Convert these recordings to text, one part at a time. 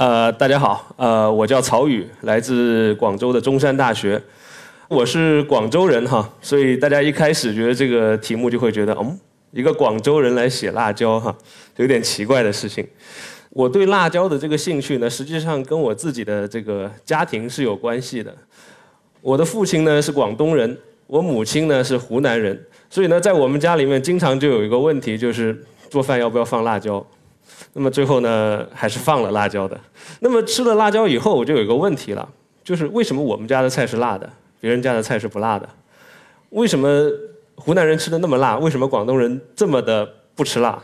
呃，大家好，呃，我叫曹宇，来自广州的中山大学。我是广州人哈，所以大家一开始觉得这个题目就会觉得，嗯，一个广州人来写辣椒哈，有点奇怪的事情。我对辣椒的这个兴趣呢，实际上跟我自己的这个家庭是有关系的。我的父亲呢是广东人，我母亲呢是湖南人，所以呢，在我们家里面经常就有一个问题，就是做饭要不要放辣椒。那么最后呢，还是放了辣椒的。那么吃了辣椒以后，我就有一个问题了，就是为什么我们家的菜是辣的，别人家的菜是不辣的？为什么湖南人吃的那么辣，为什么广东人这么的不吃辣？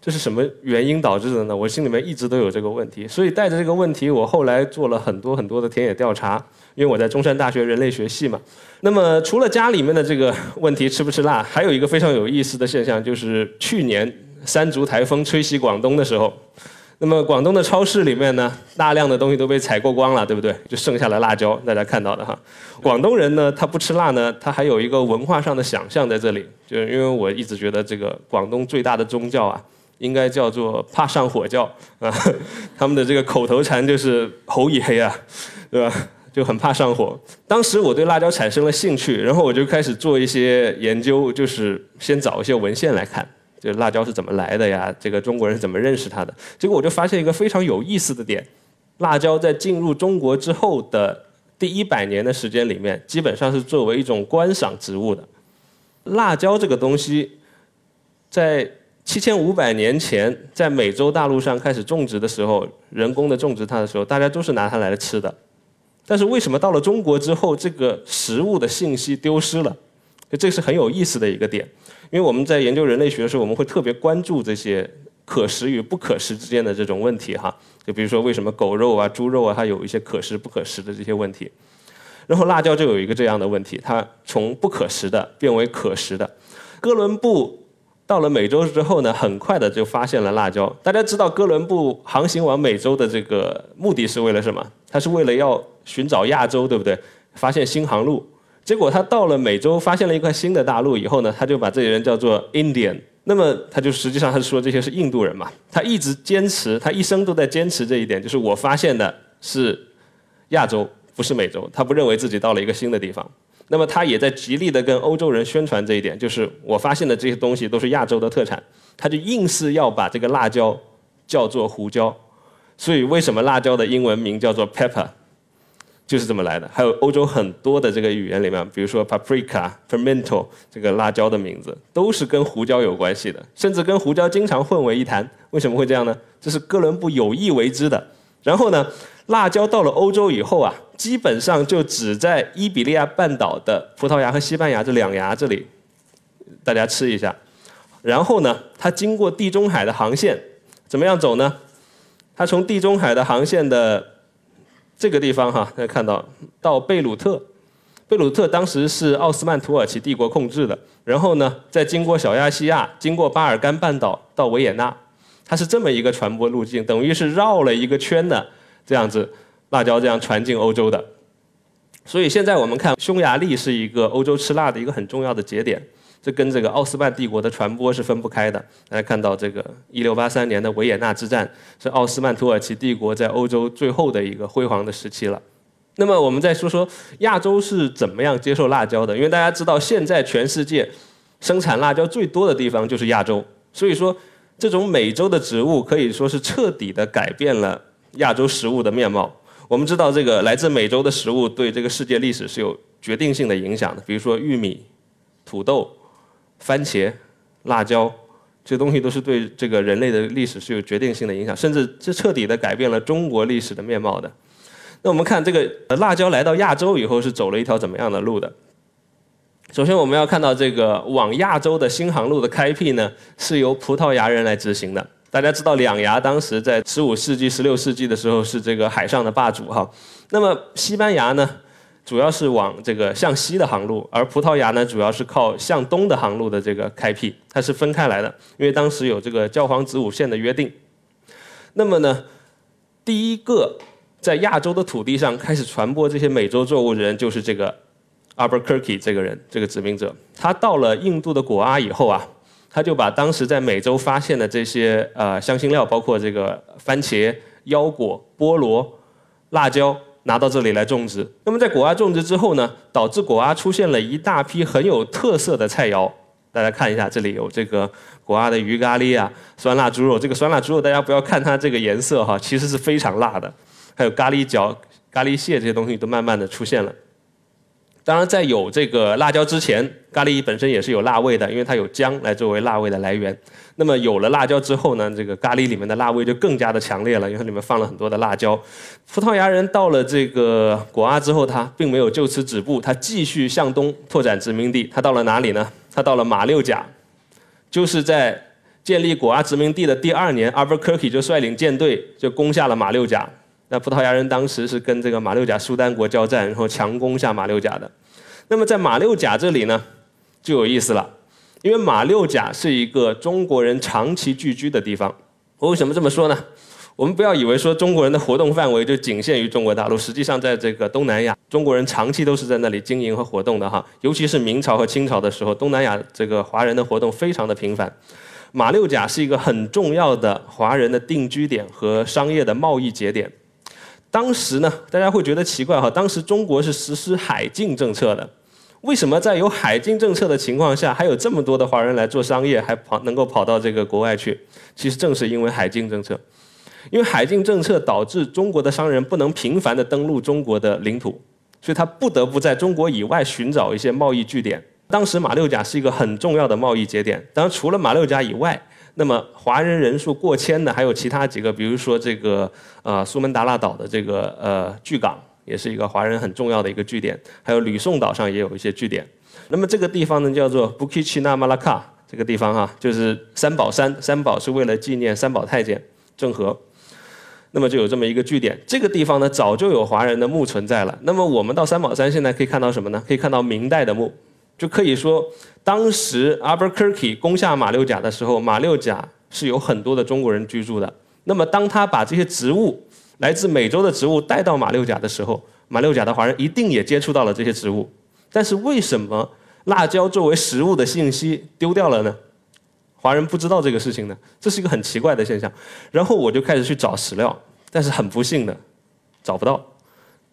这是什么原因导致的呢？我心里面一直都有这个问题，所以带着这个问题，我后来做了很多很多的田野调查，因为我在中山大学人类学系嘛。那么除了家里面的这个问题吃不吃辣，还有一个非常有意思的现象，就是去年。山竹台风吹袭广东的时候，那么广东的超市里面呢，大量的东西都被采购光了，对不对？就剩下了辣椒，大家看到的哈。广东人呢，他不吃辣呢，他还有一个文化上的想象在这里，就是因为我一直觉得这个广东最大的宗教啊，应该叫做怕上火教啊，他们的这个口头禅就是喉一黑啊，对吧？就很怕上火。当时我对辣椒产生了兴趣，然后我就开始做一些研究，就是先找一些文献来看。这辣椒是怎么来的呀？这个中国人是怎么认识它的？结果我就发现一个非常有意思的点：辣椒在进入中国之后的第一百年的时间里面，基本上是作为一种观赏植物的。辣椒这个东西，在七千五百年前在美洲大陆上开始种植的时候，人工的种植它的时候，大家都是拿它来吃的。但是为什么到了中国之后，这个食物的信息丢失了？就这是很有意思的一个点。因为我们在研究人类学的时候，我们会特别关注这些可食与不可食之间的这种问题哈。就比如说，为什么狗肉啊、猪肉啊，它有一些可食不可食的这些问题。然后辣椒就有一个这样的问题，它从不可食的变为可食的。哥伦布到了美洲之后呢，很快的就发现了辣椒。大家知道哥伦布航行往美洲的这个目的是为了什么？他是为了要寻找亚洲，对不对？发现新航路。结果他到了美洲，发现了一块新的大陆以后呢，他就把这些人叫做 Indian。那么他就实际上他说这些是印度人嘛。他一直坚持，他一生都在坚持这一点，就是我发现的是亚洲，不是美洲。他不认为自己到了一个新的地方。那么他也在极力的跟欧洲人宣传这一点，就是我发现的这些东西都是亚洲的特产。他就硬是要把这个辣椒叫做胡椒。所以为什么辣椒的英文名叫做 pepper？就是这么来的，还有欧洲很多的这个语言里面，比如说 paprika、pimento 这个辣椒的名字，都是跟胡椒有关系的，甚至跟胡椒经常混为一谈。为什么会这样呢？这是哥伦布有意为之的。然后呢，辣椒到了欧洲以后啊，基本上就只在伊比利亚半岛的葡萄牙和西班牙这两牙这里，大家吃一下。然后呢，它经过地中海的航线，怎么样走呢？它从地中海的航线的。这个地方哈，大家看到到贝鲁特，贝鲁特当时是奥斯曼土耳其帝国控制的。然后呢，再经过小亚细亚，经过巴尔干半岛到维也纳，它是这么一个传播路径，等于是绕了一个圈的这样子，辣椒这样传进欧洲的。所以现在我们看匈牙利是一个欧洲吃辣的一个很重要的节点。这跟这个奥斯曼帝国的传播是分不开的。大家看到这个1683年的维也纳之战，是奥斯曼土耳其帝国在欧洲最后的一个辉煌的时期了。那么我们再说说亚洲是怎么样接受辣椒的？因为大家知道，现在全世界生产辣椒最多的地方就是亚洲，所以说这种美洲的植物可以说是彻底的改变了亚洲食物的面貌。我们知道，这个来自美洲的食物对这个世界历史是有决定性的影响的，比如说玉米、土豆。番茄、辣椒，这东西都是对这个人类的历史是有决定性的影响，甚至这彻底的改变了中国历史的面貌的。那我们看这个辣椒来到亚洲以后是走了一条怎么样的路的？首先我们要看到这个往亚洲的新航路的开辟呢，是由葡萄牙人来执行的。大家知道两牙当时在十五世纪、十六世纪的时候是这个海上的霸主哈。那么西班牙呢？主要是往这个向西的航路，而葡萄牙呢，主要是靠向东的航路的这个开辟，它是分开来的，因为当时有这个教皇子午线的约定。那么呢，第一个在亚洲的土地上开始传播这些美洲作物的人，就是这个 Albuquerque 这个人，这个殖民者。他到了印度的果阿以后啊，他就把当时在美洲发现的这些呃香辛料，包括这个番茄。腰果、菠萝、辣椒拿到这里来种植。那么在果阿种植之后呢，导致果阿出现了一大批很有特色的菜肴。大家看一下，这里有这个果阿的鱼咖喱啊，酸辣猪肉。这个酸辣猪肉大家不要看它这个颜色哈，其实是非常辣的。还有咖喱角、咖喱蟹这些东西都慢慢的出现了。当然，在有这个辣椒之前，咖喱本身也是有辣味的，因为它有姜来作为辣味的来源。那么有了辣椒之后呢，这个咖喱里面的辣味就更加的强烈了，因为它里面放了很多的辣椒。葡萄牙人到了这个果阿之后，他并没有就此止步，他继续向东拓展殖民地。他到了哪里呢？他到了马六甲，就是在建立果阿殖民地的第二年，阿尔科基就率领舰队就攻下了马六甲。那葡萄牙人当时是跟这个马六甲苏丹国交战，然后强攻下马六甲的。那么在马六甲这里呢，就有意思了，因为马六甲是一个中国人长期聚居的地方。我为什么这么说呢？我们不要以为说中国人的活动范围就仅限于中国大陆，实际上在这个东南亚，中国人长期都是在那里经营和活动的哈。尤其是明朝和清朝的时候，东南亚这个华人的活动非常的频繁。马六甲是一个很重要的华人的定居点和商业的贸易节点。当时呢，大家会觉得奇怪哈，当时中国是实施海禁政策的，为什么在有海禁政策的情况下，还有这么多的华人来做商业，还跑能够跑到这个国外去？其实正是因为海禁政策，因为海禁政策导致中国的商人不能频繁的登陆中国的领土，所以他不得不在中国以外寻找一些贸易据点。当时马六甲是一个很重要的贸易节点，当然除了马六甲以外。那么华人人数过千的还有其他几个，比如说这个呃苏门答腊岛的这个呃巨港，也是一个华人很重要的一个据点。还有吕宋岛上也有一些据点。那么这个地方呢叫做 Bukitinamalaka，这个地方哈就是三宝山，三宝是为了纪念三宝太监郑和。那么就有这么一个据点。这个地方呢早就有华人的墓存在了。那么我们到三宝山现在可以看到什么呢？可以看到明代的墓。就可以说，当时 Albuquerque 攻下马六甲的时候，马六甲是有很多的中国人居住的。那么，当他把这些植物，来自美洲的植物带到马六甲的时候，马六甲的华人一定也接触到了这些植物。但是，为什么辣椒作为食物的信息丢掉了呢？华人不知道这个事情呢？这是一个很奇怪的现象。然后我就开始去找史料，但是很不幸的，找不到。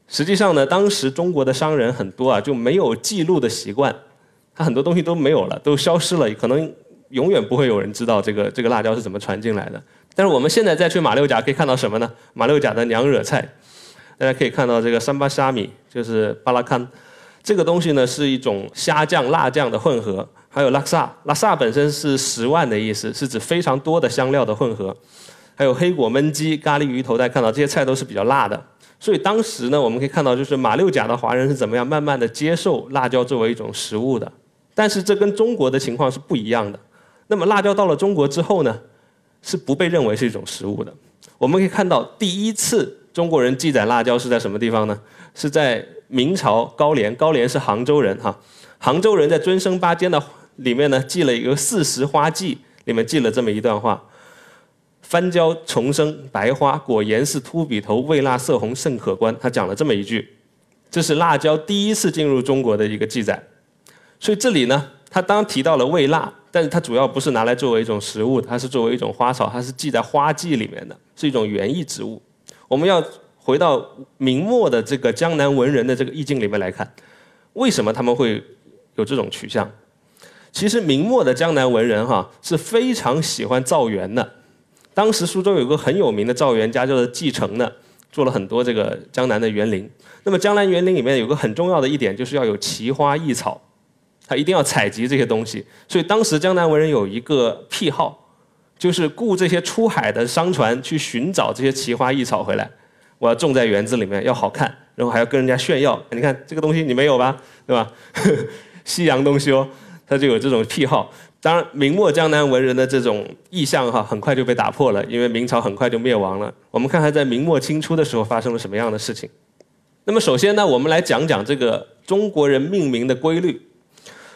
实际上呢，当时中国的商人很多啊，就没有记录的习惯。它很多东西都没有了，都消失了，可能永远不会有人知道这个这个辣椒是怎么传进来的。但是我们现在再去马六甲可以看到什么呢？马六甲的娘惹菜，大家可以看到这个三巴虾米，就是巴拉康，这个东西呢是一种虾酱辣酱的混合。还有拉萨，拉萨本身是十万的意思，是指非常多的香料的混合。还有黑果焖鸡、咖喱鱼头，大家看到这些菜都是比较辣的。所以当时呢，我们可以看到就是马六甲的华人是怎么样慢慢的接受辣椒作为一种食物的。但是这跟中国的情况是不一样的。那么辣椒到了中国之后呢，是不被认为是一种食物的。我们可以看到，第一次中国人记载辣椒是在什么地方呢？是在明朝高廉，高廉是杭州人哈。杭州人在《尊生八笺》的里面呢，记了一个《四时花记》，里面记了这么一段话：番椒重生，白花果颜似秃笔头，味辣色红甚可观。他讲了这么一句，这是辣椒第一次进入中国的一个记载。所以这里呢，他当提到了味辣，但是它主要不是拿来作为一种食物，它是作为一种花草，它是记在花季里面的，是一种园艺植物。我们要回到明末的这个江南文人的这个意境里面来看，为什么他们会有这种取向？其实明末的江南文人哈是非常喜欢造园的。当时苏州有个很有名的造园家叫做继承的，做了很多这个江南的园林。那么江南园林里面有个很重要的一点，就是要有奇花异草。他一定要采集这些东西，所以当时江南文人有一个癖好，就是雇这些出海的商船去寻找这些奇花异草回来，我要种在园子里面，要好看，然后还要跟人家炫耀。你看这个东西你没有吧？对吧？西洋东西哦，他就有这种癖好。当然，明末江南文人的这种意向哈，很快就被打破了，因为明朝很快就灭亡了。我们看看在明末清初的时候发生了什么样的事情。那么首先呢，我们来讲讲这个中国人命名的规律。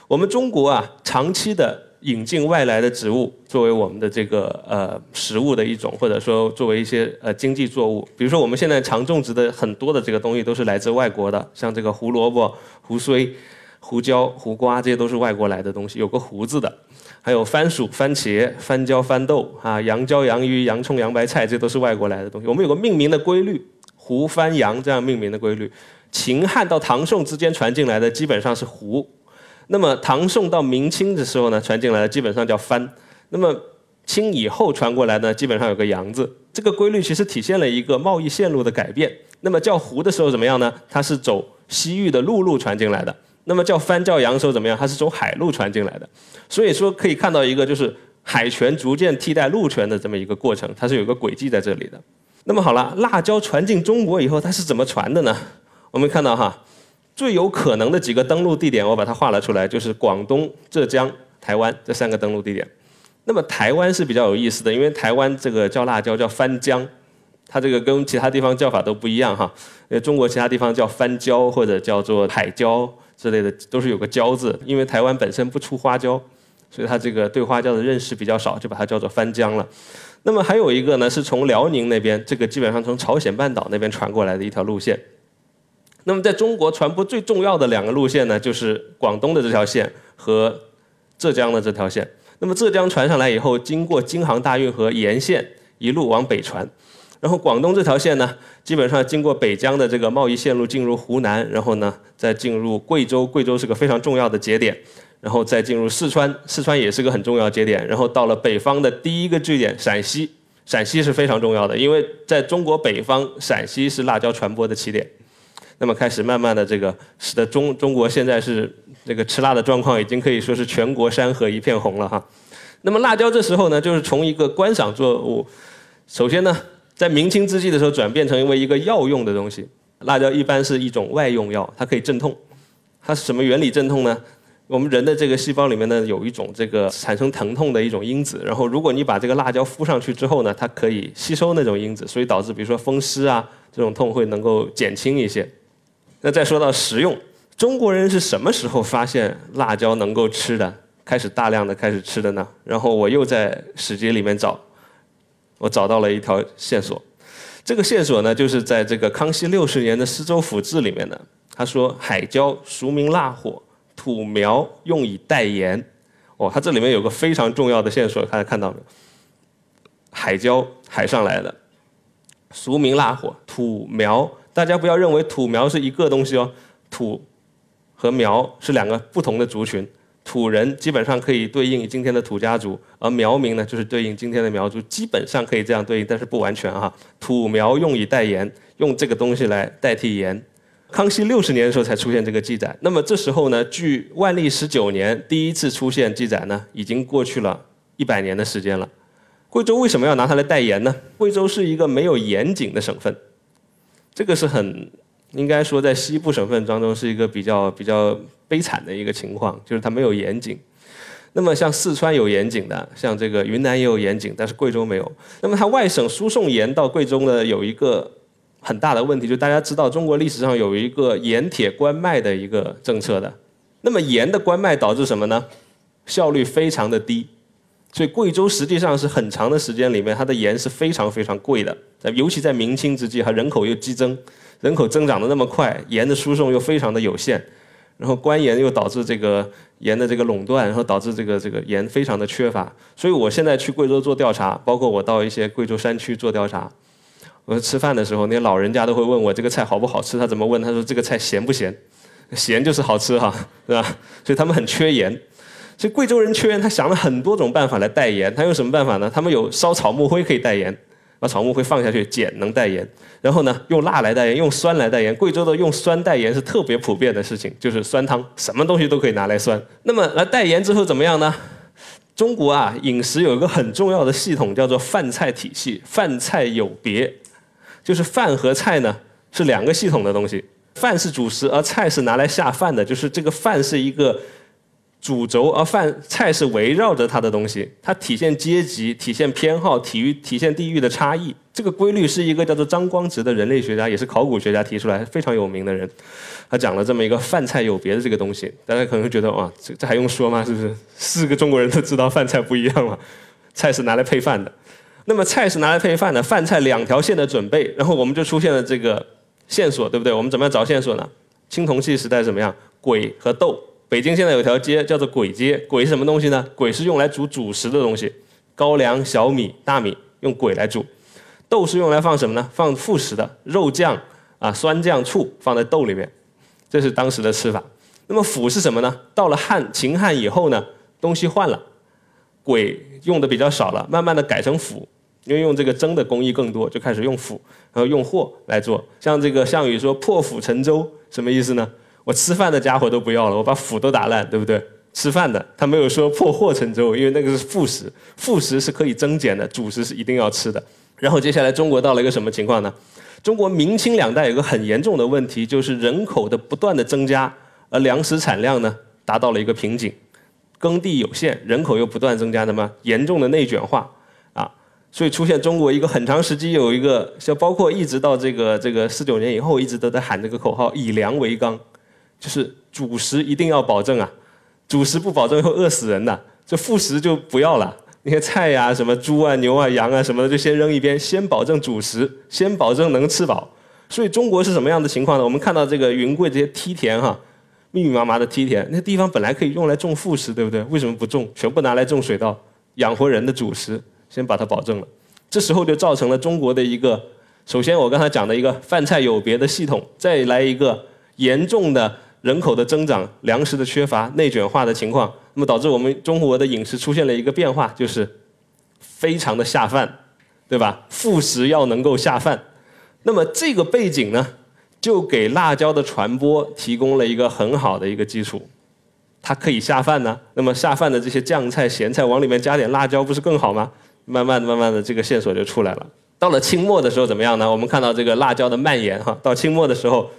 我们中国啊，长期的引进外来的植物作为我们的这个呃食物的一种，或者说作为一些呃经济作物。比如说我们现在常种植的很多的这个东西都是来自外国的，像这个胡萝卜、胡荽、胡椒、胡瓜，这些都是外国来的东西，有个胡子的。还有番薯、番茄、番椒、番豆啊，洋椒、洋芋、洋葱、洋白菜，这都是外国来的东西。我们有个命名的规律，胡、番、洋这样命名的规律。秦汉到唐宋之间传进来的基本上是胡，那么唐宋到明清的时候呢，传进来的基本上叫番。那么清以后传过来呢，基本上有个洋字。这个规律其实体现了一个贸易线路的改变。那么叫胡的时候怎么样呢？它是走西域的陆路传进来的。那么叫番叫洋的时候怎么样？它是走海路传进来的。所以说可以看到一个就是海权逐渐替代陆权的这么一个过程，它是有个轨迹在这里的。那么好了，辣椒传进中国以后，它是怎么传的呢？我们看到哈，最有可能的几个登陆地点，我把它画了出来，就是广东、浙江、台湾这三个登陆地点。那么台湾是比较有意思的，因为台湾这个叫辣椒叫番姜，它这个跟其他地方叫法都不一样哈。因为中国其他地方叫番椒或者叫做海椒之类的，都是有个椒字。因为台湾本身不出花椒，所以它这个对花椒的认识比较少，就把它叫做番姜了。那么还有一个呢，是从辽宁那边，这个基本上从朝鲜半岛那边传过来的一条路线。那么在中国传播最重要的两个路线呢，就是广东的这条线和浙江的这条线。那么浙江传上来以后，经过京杭大运河沿线一路往北传，然后广东这条线呢，基本上经过北疆的这个贸易线路进入湖南，然后呢再进入贵州，贵州是个非常重要的节点，然后再进入四川，四川也是个很重要节点，然后到了北方的第一个据点陕西，陕西是非常重要的，因为在中国北方，陕西是辣椒传播的起点。那么开始慢慢的这个使得中中国现在是这个吃辣的状况已经可以说是全国山河一片红了哈。那么辣椒这时候呢，就是从一个观赏作物，首先呢，在明清之际的时候转变成为一个药用的东西。辣椒一般是一种外用药，它可以镇痛。它是什么原理镇痛呢？我们人的这个细胞里面呢有一种这个产生疼痛的一种因子，然后如果你把这个辣椒敷上去之后呢，它可以吸收那种因子，所以导致比如说风湿啊这种痛会能够减轻一些。那再说到食用，中国人是什么时候发现辣椒能够吃的，开始大量的开始吃的呢？然后我又在史籍里面找，我找到了一条线索。这个线索呢，就是在这个康熙六十年的《施州府志》里面的。他说：“海椒俗名辣火，土苗用以代言。”哦，它这里面有个非常重要的线索，大家看到没有？海椒海上来的，俗名辣火，土苗。大家不要认为土苗是一个东西哦，土和苗是两个不同的族群。土人基本上可以对应今天的土家族，而苗民呢就是对应今天的苗族，基本上可以这样对应，但是不完全哈。土苗用以代盐，用这个东西来代替盐。康熙六十年的时候才出现这个记载，那么这时候呢，距万历十九年第一次出现记载呢，已经过去了一百年的时间了。贵州为什么要拿它来代盐呢？贵州是一个没有盐井的省份。这个是很应该说，在西部省份当中是一个比较比较悲惨的一个情况，就是它没有盐井。那么像四川有盐井的，像这个云南也有盐井，但是贵州没有。那么它外省输送盐到贵州呢，有一个很大的问题，就大家知道中国历史上有一个盐铁关卖的一个政策的。那么盐的关卖导致什么呢？效率非常的低。所以贵州实际上是很长的时间里面，它的盐是非常非常贵的。尤其在明清之际，它人口又激增，人口增长的那么快，盐的输送又非常的有限，然后官盐又导致这个盐的这个垄断，然后导致这个这个盐非常的缺乏。所以我现在去贵州做调查，包括我到一些贵州山区做调查，我吃饭的时候，那些老人家都会问我这个菜好不好吃。他怎么问？他说这个菜咸不咸？咸就是好吃哈，是吧？所以他们很缺盐。所以贵州人缺盐，他想了很多种办法来代盐。他用什么办法呢？他们有烧草木灰可以代盐，把草木灰放下去碱能代盐。然后呢，用辣来代盐，用酸来代盐。贵州的用酸代盐是特别普遍的事情，就是酸汤，什么东西都可以拿来酸。那么来代盐之后怎么样呢？中国啊，饮食有一个很重要的系统，叫做饭菜体系。饭菜有别，就是饭和菜呢是两个系统的东西。饭是主食，而菜是拿来下饭的，就是这个饭是一个。主轴，而饭菜是围绕着它的东西，它体现阶级，体现偏好，体育体现地域的差异。这个规律是一个叫做张光直的人类学家，也是考古学家提出来，非常有名的人。他讲了这么一个饭菜有别的这个东西，大家可能会觉得哇，这这还用说吗？是不是？四个中国人都知道饭菜不一样了？菜是拿来配饭的，那么菜是拿来配饭的，饭菜两条线的准备，然后我们就出现了这个线索，对不对？我们怎么样找线索呢？青铜器时代怎么样？鬼和豆。北京现在有条街叫做簋街，簋是什么东西呢？簋是用来煮主食的东西，高粱、小米、大米用簋来煮。豆是用来放什么呢？放副食的，肉酱啊、酸酱、醋放在豆里面，这是当时的吃法。那么釜是什么呢？到了汉秦汉以后呢，东西换了，簋用的比较少了，慢慢的改成釜，因为用这个蒸的工艺更多，就开始用釜，然后用货来做。像这个项羽说破釜沉舟，什么意思呢？我吃饭的家伙都不要了，我把釜都打烂，对不对？吃饭的他没有说破货沉舟，因为那个是副食，副食是可以增减的，主食是一定要吃的。然后接下来中国到了一个什么情况呢？中国明清两代有个很严重的问题，就是人口的不断的增加，而粮食产量呢达到了一个瓶颈，耕地有限，人口又不断增加，那么严重的内卷化啊，所以出现中国一个很长时期有一个，像包括一直到这个这个四九年以后，一直都在喊这个口号，以粮为纲，就是主食一定要保证啊，主食不保证会饿死人的，这副食就不要了。那些菜呀，什么猪啊、牛啊、羊啊什么的，就先扔一边，先保证主食，先保证能吃饱。所以中国是什么样的情况呢？我们看到这个云贵这些梯田哈，密密麻麻的梯田，那地方本来可以用来种副食，对不对？为什么不种？全部拿来种水稻，养活人的主食，先把它保证了。这时候就造成了中国的一个，首先我刚才讲的一个饭菜有别的系统，再来一个严重的。人口的增长、粮食的缺乏、内卷化的情况，那么导致我们中国的饮食出现了一个变化，就是非常的下饭，对吧？副食要能够下饭，那么这个背景呢，就给辣椒的传播提供了一个很好的一个基础，它可以下饭呢。那么下饭的这些酱菜、咸菜往里面加点辣椒，不是更好吗？慢慢的、慢慢的，这个线索就出来了。到了清末的时候怎么样呢？我们看到这个辣椒的蔓延哈，到清末的时候。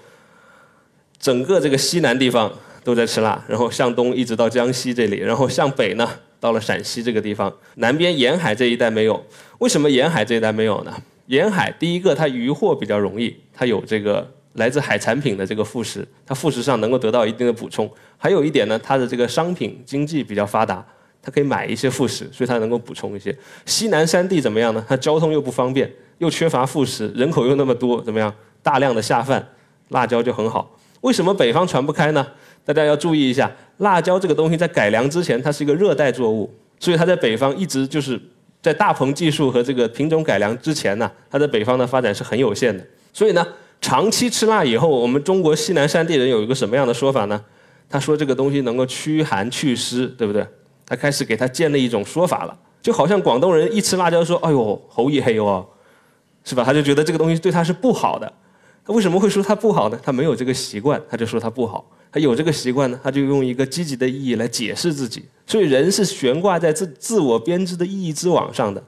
整个这个西南地方都在吃辣，然后向东一直到江西这里，然后向北呢到了陕西这个地方，南边沿海这一带没有。为什么沿海这一带没有呢？沿海第一个它渔获比较容易，它有这个来自海产品的这个副食，它副食上能够得到一定的补充。还有一点呢，它的这个商品经济比较发达，它可以买一些副食，所以它能够补充一些。西南山地怎么样呢？它交通又不方便，又缺乏副食，人口又那么多，怎么样？大量的下饭，辣椒就很好。为什么北方传不开呢？大家要注意一下，辣椒这个东西在改良之前，它是一个热带作物，所以它在北方一直就是在大棚技术和这个品种改良之前呢，它在北方的发展是很有限的。所以呢，长期吃辣以后，我们中国西南山地人有一个什么样的说法呢？他说这个东西能够驱寒祛湿，对不对？他开始给他建立一种说法了，就好像广东人一吃辣椒说：“哎呦，喉一黑哦，是吧？”他就觉得这个东西对他是不好的。他为什么会说它不好呢？他没有这个习惯，他就说它不好。他有这个习惯呢，他就用一个积极的意义来解释自己。所以人是悬挂在自自我编织的意义之网上的，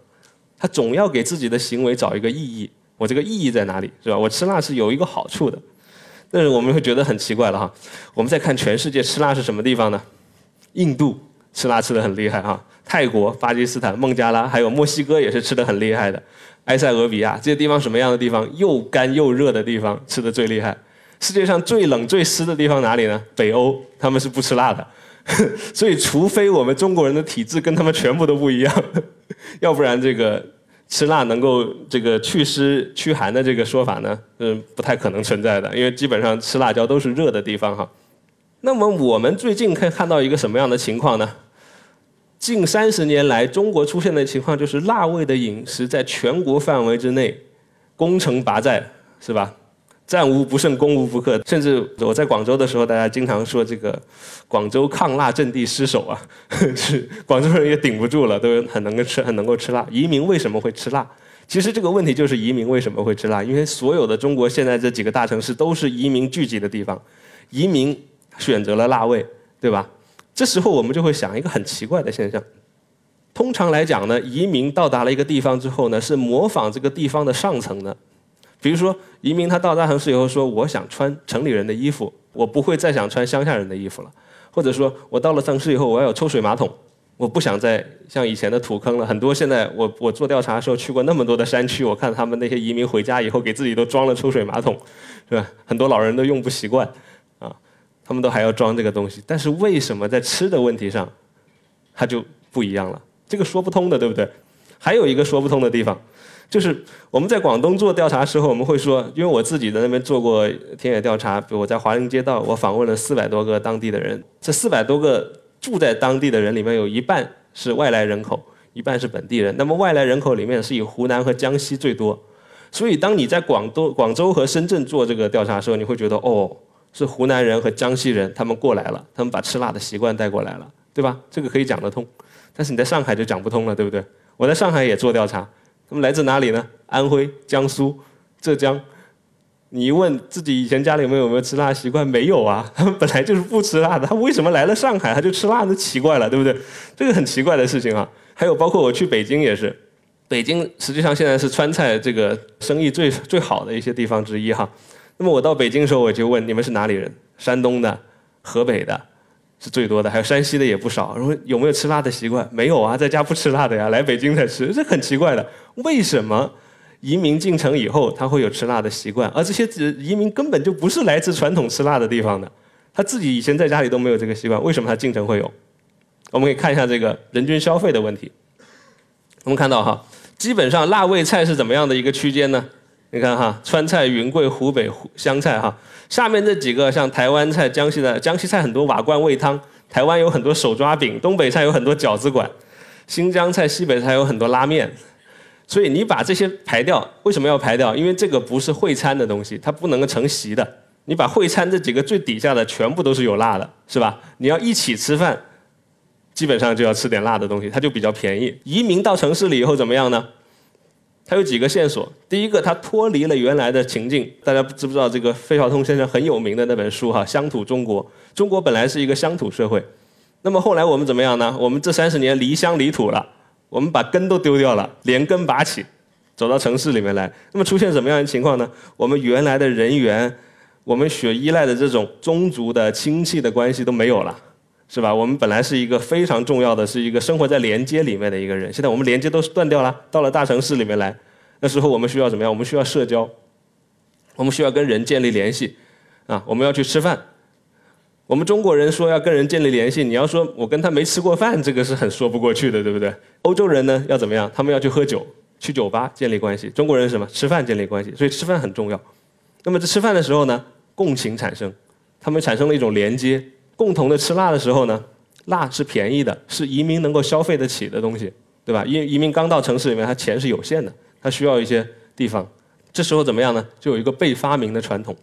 他总要给自己的行为找一个意义。我这个意义在哪里？是吧？我吃辣是有一个好处的。但是我们会觉得很奇怪了哈。我们再看全世界吃辣是什么地方呢？印度吃辣吃的很厉害哈，泰国、巴基斯坦、孟加拉还有墨西哥也是吃的很厉害的。埃塞俄比亚这些地方什么样的地方？又干又热的地方吃的最厉害。世界上最冷最湿的地方哪里呢？北欧，他们是不吃辣的。所以，除非我们中国人的体质跟他们全部都不一样，要不然这个吃辣能够这个祛湿驱寒的这个说法呢，嗯，不太可能存在的。因为基本上吃辣椒都是热的地方哈。那么我们最近可以看到一个什么样的情况呢？近三十年来，中国出现的情况就是辣味的饮食在全国范围之内攻城拔寨，是吧？战无不胜，攻无不克。甚至我在广州的时候，大家经常说这个广州抗辣阵地失守啊，是广州人也顶不住了，都很能够吃，很能够吃辣。移民为什么会吃辣？其实这个问题就是移民为什么会吃辣？因为所有的中国现在这几个大城市都是移民聚集的地方，移民选择了辣味，对吧？这时候我们就会想一个很奇怪的现象。通常来讲呢，移民到达了一个地方之后呢，是模仿这个地方的上层的。比如说，移民他到大城市以后说：“我想穿城里人的衣服，我不会再想穿乡下人的衣服了。”或者说我到了城市以后，我要有抽水马桶，我不想再像以前的土坑了。很多现在我我做调查的时候去过那么多的山区，我看他们那些移民回家以后给自己都装了抽水马桶，是吧？很多老人都用不习惯。他们都还要装这个东西，但是为什么在吃的问题上，它就不一样了？这个说不通的，对不对？还有一个说不通的地方，就是我们在广东做调查时候，我们会说，因为我自己在那边做过田野调查，比如我在华林街道，我访问了四百多个当地的人，这四百多个住在当地的人里面，有一半是外来人口，一半是本地人。那么外来人口里面是以湖南和江西最多，所以当你在广东、广州和深圳做这个调查的时候，你会觉得哦，是湖南人和江西人他们过来了，他们把吃辣的习惯带过来了，对吧？这个可以讲得通，但是你在上海就讲不通了，对不对？我在上海也做调查。他们来自哪里呢？安徽、江苏、浙江。你一问自己以前家里有没有没有吃辣习惯？没有啊，他们本来就是不吃辣的。他为什么来了上海他就吃辣？的？奇怪了，对不对？这个很奇怪的事情啊。还有包括我去北京也是，北京实际上现在是川菜这个生意最最好的一些地方之一哈。那么我到北京的时候，我就问你们是哪里人？山东的、河北的。是最多的，还有山西的也不少。然后有没有吃辣的习惯？没有啊，在家不吃辣的呀，来北京才吃，这很奇怪的。为什么移民进城以后他会有吃辣的习惯？而这些移民根本就不是来自传统吃辣的地方的，他自己以前在家里都没有这个习惯，为什么他进城会有？我们可以看一下这个人均消费的问题。我们看到哈，基本上辣味菜是怎么样的一个区间呢？你看哈，川菜、云贵、湖北湘菜哈。下面这几个像台湾菜、江西的江西菜很多瓦罐味汤，台湾有很多手抓饼，东北菜有很多饺子馆，新疆菜、西北菜有很多拉面。所以你把这些排掉，为什么要排掉？因为这个不是会餐的东西，它不能够成席的。你把会餐这几个最底下的全部都是有辣的，是吧？你要一起吃饭，基本上就要吃点辣的东西，它就比较便宜。移民到城市里以后怎么样呢？它有几个线索。第一个，它脱离了原来的情境。大家知不知道这个费孝通先生很有名的那本书哈，《乡土中国》。中国本来是一个乡土社会，那么后来我们怎么样呢？我们这三十年离乡离土了，我们把根都丢掉了，连根拔起，走到城市里面来。那么出现什么样的情况呢？我们原来的人员，我们所依赖的这种宗族的亲戚的关系都没有了，是吧？我们本来是一个非常重要的，是一个生活在连接里面的一个人，现在我们连接都是断掉了，到了大城市里面来。那时候我们需要怎么样？我们需要社交，我们需要跟人建立联系，啊，我们要去吃饭。我们中国人说要跟人建立联系，你要说我跟他没吃过饭，这个是很说不过去的，对不对？欧洲人呢要怎么样？他们要去喝酒，去酒吧建立关系。中国人什么？吃饭建立关系，所以吃饭很重要。那么在吃饭的时候呢，共情产生，他们产生了一种连接。共同的吃辣的时候呢，辣是便宜的，是移民能够消费得起的东西，对吧？因为移民刚到城市里面，他钱是有限的。他需要一些地方，这时候怎么样呢？就有一个被发明的传统，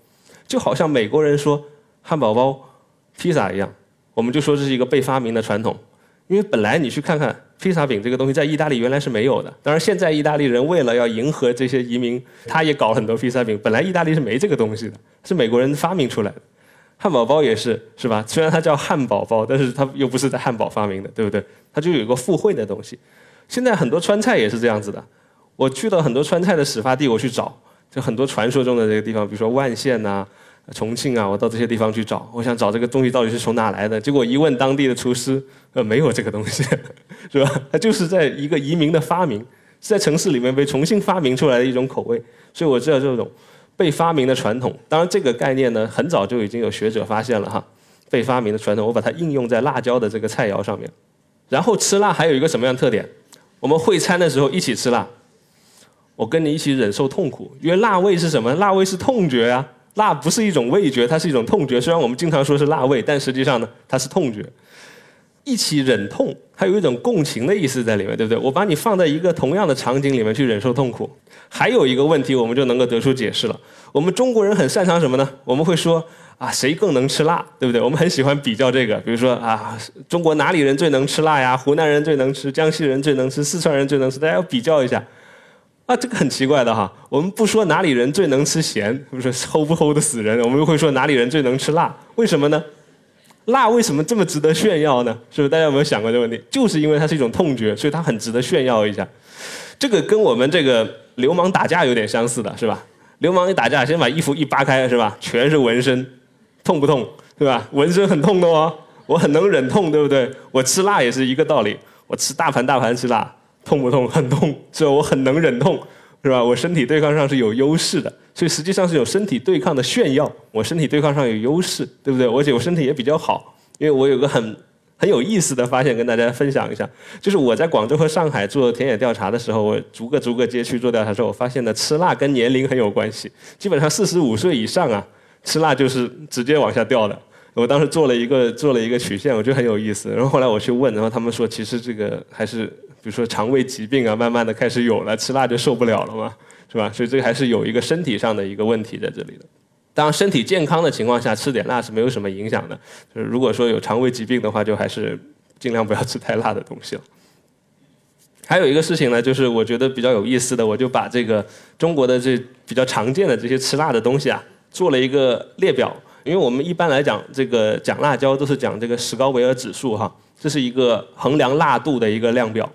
就好像美国人说汉堡包、披萨一样，我们就说这是一个被发明的传统。因为本来你去看看披萨饼这个东西，在意大利原来是没有的。当然，现在意大利人为了要迎合这些移民，他也搞很多披萨饼。本来意大利是没这个东西的，是美国人发明出来的。汉堡包也是，是吧？虽然它叫汉堡包，但是它又不是在汉堡发明的，对不对？它就有一个附会的东西。现在很多川菜也是这样子的。我去到很多川菜的始发地，我去找，就很多传说中的这个地方，比如说万县呐、重庆啊，我到这些地方去找，我想找这个东西到底是从哪来的。结果一问当地的厨师，呃，没有这个东西，是吧？它就是在一个移民的发明，是在城市里面被重新发明出来的一种口味。所以我知道这种被发明的传统。当然，这个概念呢，很早就已经有学者发现了哈，被发明的传统，我把它应用在辣椒的这个菜肴上面。然后吃辣还有一个什么样的特点？我们会餐的时候一起吃辣。我跟你一起忍受痛苦，因为辣味是什么？辣味是痛觉啊，辣不是一种味觉，它是一种痛觉。虽然我们经常说是辣味，但实际上呢，它是痛觉。一起忍痛，还有一种共情的意思在里面，对不对？我把你放在一个同样的场景里面去忍受痛苦。还有一个问题，我们就能够得出解释了。我们中国人很擅长什么呢？我们会说啊，谁更能吃辣，对不对？我们很喜欢比较这个，比如说啊，中国哪里人最能吃辣呀？湖南人最能吃，江西人最能吃，四川人最能吃，大家要比较一下。啊，这个很奇怪的哈。我们不说哪里人最能吃咸，不是齁不齁的死人，我们会说哪里人最能吃辣。为什么呢？辣为什么这么值得炫耀呢？是不是大家有没有想过这个问题？就是因为它是一种痛觉，所以它很值得炫耀一下。这个跟我们这个流氓打架有点相似的是吧？流氓一打架，先把衣服一扒开是吧？全是纹身，痛不痛？对吧？纹身很痛的哦，我很能忍痛，对不对？我吃辣也是一个道理，我吃大盘大盘吃辣。痛不痛？很痛，所以我很能忍痛，是吧？我身体对抗上是有优势的，所以实际上是有身体对抗的炫耀。我身体对抗上有优势，对不对？而且我身体也比较好，因为我有个很很有意思的发现跟大家分享一下，就是我在广州和上海做田野调查的时候，我逐个逐个街区做调查的时候，我发现呢，吃辣跟年龄很有关系。基本上四十五岁以上啊，吃辣就是直接往下掉的。我当时做了一个做了一个曲线，我觉得很有意思。然后后来我去问，然后他们说，其实这个还是比如说肠胃疾病啊，慢慢的开始有了，吃辣就受不了了嘛，是吧？所以这个还是有一个身体上的一个问题在这里的。当身体健康的情况下，吃点辣是没有什么影响的。就是如果说有肠胃疾病的话，就还是尽量不要吃太辣的东西了。还有一个事情呢，就是我觉得比较有意思的，我就把这个中国的这比较常见的这些吃辣的东西啊，做了一个列表。因为我们一般来讲，这个讲辣椒都是讲这个史高维尔指数哈，这是一个衡量辣度的一个量表。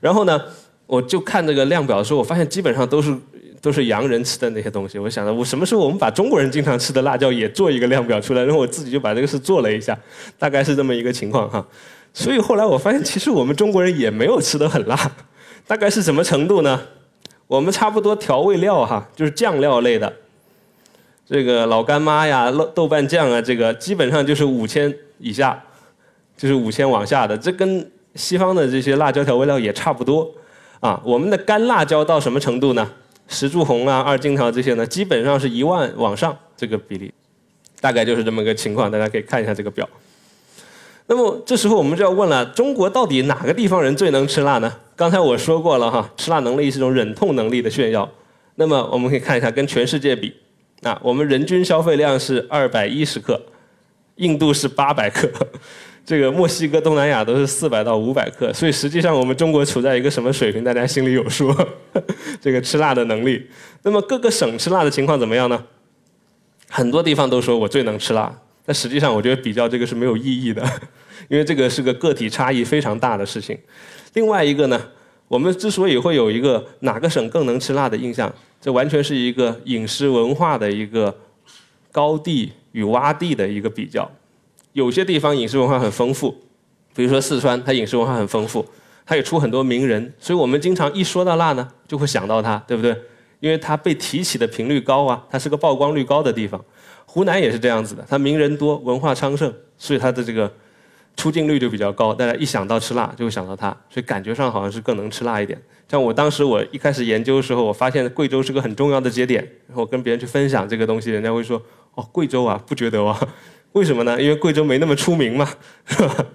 然后呢，我就看这个量表的时候，我发现基本上都是。都是洋人吃的那些东西，我想着我什么时候我们把中国人经常吃的辣椒也做一个量表出来，然后我自己就把这个事做了一下，大概是这么一个情况哈。所以后来我发现，其实我们中国人也没有吃的很辣，大概是什么程度呢？我们差不多调味料哈，就是酱料类的，这个老干妈呀、豆豆瓣酱啊，这个基本上就是五千以下，就是五千往下的，这跟西方的这些辣椒调味料也差不多啊。我们的干辣椒到什么程度呢？石柱红啊、二荆条这些呢，基本上是一万往上这个比例，大概就是这么个情况。大家可以看一下这个表。那么这时候我们就要问了：中国到底哪个地方人最能吃辣呢？刚才我说过了哈，吃辣能力是一种忍痛能力的炫耀。那么我们可以看一下跟全世界比，啊，我们人均消费量是二百一十克，印度是八百克。这个墨西哥、东南亚都是四百到五百克，所以实际上我们中国处在一个什么水平，大家心里有数。这个吃辣的能力，那么各个省吃辣的情况怎么样呢？很多地方都说我最能吃辣，但实际上我觉得比较这个是没有意义的，因为这个是个个体差异非常大的事情。另外一个呢，我们之所以会有一个哪个省更能吃辣的印象，这完全是一个饮食文化的一个高地与洼地的一个比较。有些地方饮食文化很丰富，比如说四川，它饮食文化很丰富，它也出很多名人，所以我们经常一说到辣呢，就会想到它，对不对？因为它被提起的频率高啊，它是个曝光率高的地方。湖南也是这样子的，它名人多，文化昌盛，所以它的这个出镜率就比较高。大家一想到吃辣，就会想到它，所以感觉上好像是更能吃辣一点。像我当时我一开始研究的时候，我发现贵州是个很重要的节点，然后跟别人去分享这个东西，人家会说：“哦，贵州啊，不觉得哇？”为什么呢？因为贵州没那么出名嘛，是吧？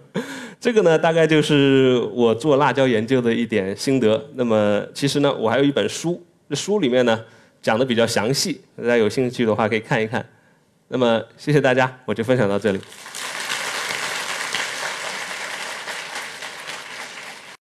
这个呢，大概就是我做辣椒研究的一点心得。那么，其实呢，我还有一本书，这书里面呢讲的比较详细，大家有兴趣的话可以看一看。那么，谢谢大家，我就分享到这里。